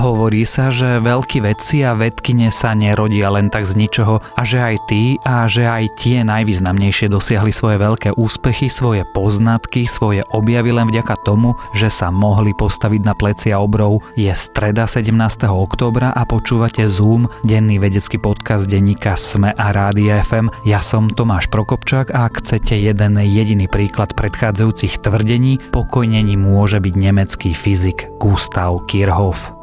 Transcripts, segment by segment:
Hovorí sa, že veľkí vedci a vedkine sa nerodia len tak z ničoho a že aj tí a že aj tie najvýznamnejšie dosiahli svoje veľké úspechy, svoje poznatky, svoje objavy len vďaka tomu, že sa mohli postaviť na plecia obrov. Je streda 17. októbra a počúvate Zoom, denný vedecký podcast denníka Sme a Rádia FM. Ja som Tomáš Prokopčák a ak chcete jeden jediný príklad predchádzajúcich tvrdení, pokojnení môže byť nemecký fyzik Gustav Kirchhoff.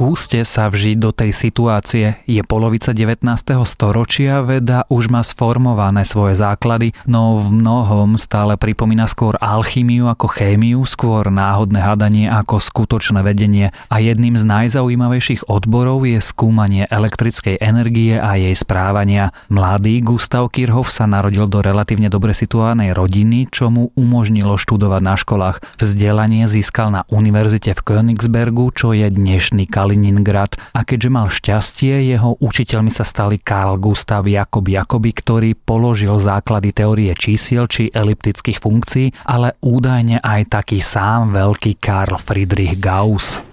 Skúste sa vžiť do tej situácie. Je polovica 19. storočia, veda už má sformované svoje základy, no v mnohom stále pripomína skôr alchymiu ako chémiu, skôr náhodné hadanie ako skutočné vedenie a jedným z najzaujímavejších odborov je skúmanie elektrickej energie a jej správania. Mladý Gustav Kirchhoff sa narodil do relatívne dobre situovanej rodiny, čo mu umožnilo študovať na školách. Vzdelanie získal na univerzite v Königsbergu, čo je dnešný Kaliningrad a keďže mal šťastie, jeho učiteľmi sa stali Karl Gustav Jakob Jakoby, ktorý položil základy teórie čísiel či eliptických funkcií, ale údajne aj taký sám veľký Karl Friedrich Gauss.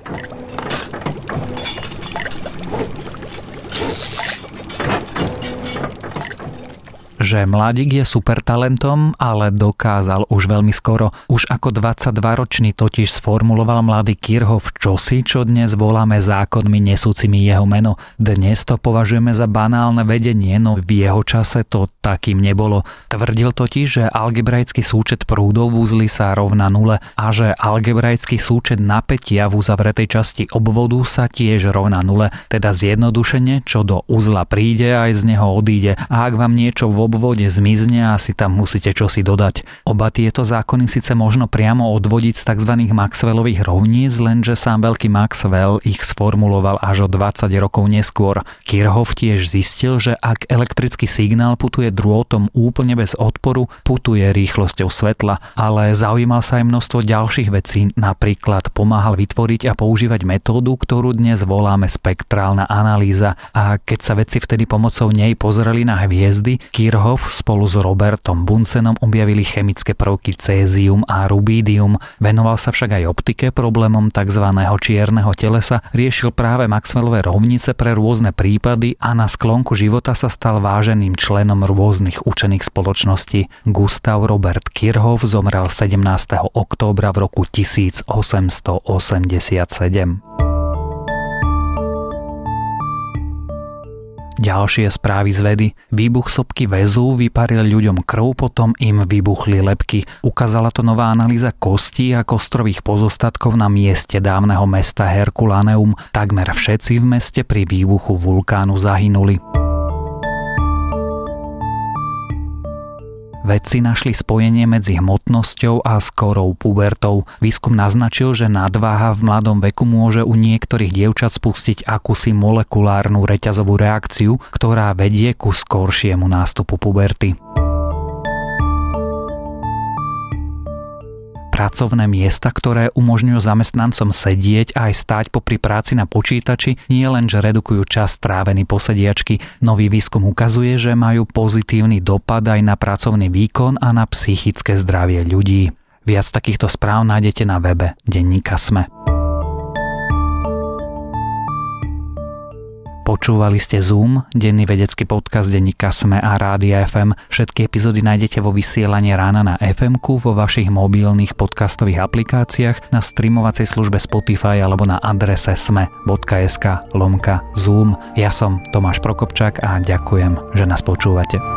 Že mladík je super talentom, ale dokázal už veľmi skoro. Už ako 22-ročný totiž sformuloval mladý Kirchhoff čosi, čo dnes voláme zákonmi nesúcimi jeho meno. Dnes to považujeme za banálne vedenie, no v jeho čase to takým nebolo. Tvrdil totiž, že algebraický súčet prúdov v úzli sa rovná nule a že algebraický súčet napätia v uzavretej časti obvodu sa tiež rovná nule, teda zjednodušene, čo do uzla príde, aj z neho odíde. A ak vám niečo vo obvode zmizne a si tam musíte čosi dodať. Oba tieto zákony síce možno priamo odvodiť z tzv. Maxwellových rovníc, lenže sám veľký Maxwell ich sformuloval až o 20 rokov neskôr. Kirchhoff tiež zistil, že ak elektrický signál putuje drôtom úplne bez odporu, putuje rýchlosťou svetla, ale zaujímal sa aj množstvo ďalších vecí, napríklad pomáhal vytvoriť a používať metódu, ktorú dnes voláme spektrálna analýza a keď sa vedci vtedy pomocou nej pozreli na hviezdy, Kirchhoff Kirchhoff spolu s Robertom Bunsenom objavili chemické prvky cézium a rubídium. Venoval sa však aj optike, problémom tzv. čierneho telesa, riešil práve Maxwellové rovnice pre rôzne prípady a na sklonku života sa stal váženým členom rôznych učených spoločností. Gustav Robert Kirchhoff zomrel 17. októbra v roku 1887. Ďalšie správy z vedy. Výbuch sopky väzu vyparil ľuďom krv, potom im vybuchli lepky. Ukázala to nová analýza kostí a kostrových pozostatkov na mieste dávneho mesta Herculaneum. Takmer všetci v meste pri výbuchu vulkánu zahynuli. Vedci našli spojenie medzi hmotnosťou a skorou pubertou. Výskum naznačil, že nadváha v mladom veku môže u niektorých dievčat spustiť akúsi molekulárnu reťazovú reakciu, ktorá vedie ku skoršiemu nástupu puberty. Pracovné miesta, ktoré umožňujú zamestnancom sedieť a aj stáť popri práci na počítači, nie len, že redukujú čas strávený po sediačky. Nový výskum ukazuje, že majú pozitívny dopad aj na pracovný výkon a na psychické zdravie ľudí. Viac takýchto správ nájdete na webe Denníka Sme. Počúvali ste Zoom, denný vedecký podcast denníka Sme a Rádia FM. Všetky epizódy nájdete vo vysielaní rána na fm vo vašich mobilných podcastových aplikáciách, na streamovacej službe Spotify alebo na adrese sme.sk lomka Zoom. Ja som Tomáš Prokopčák a ďakujem, že nás počúvate.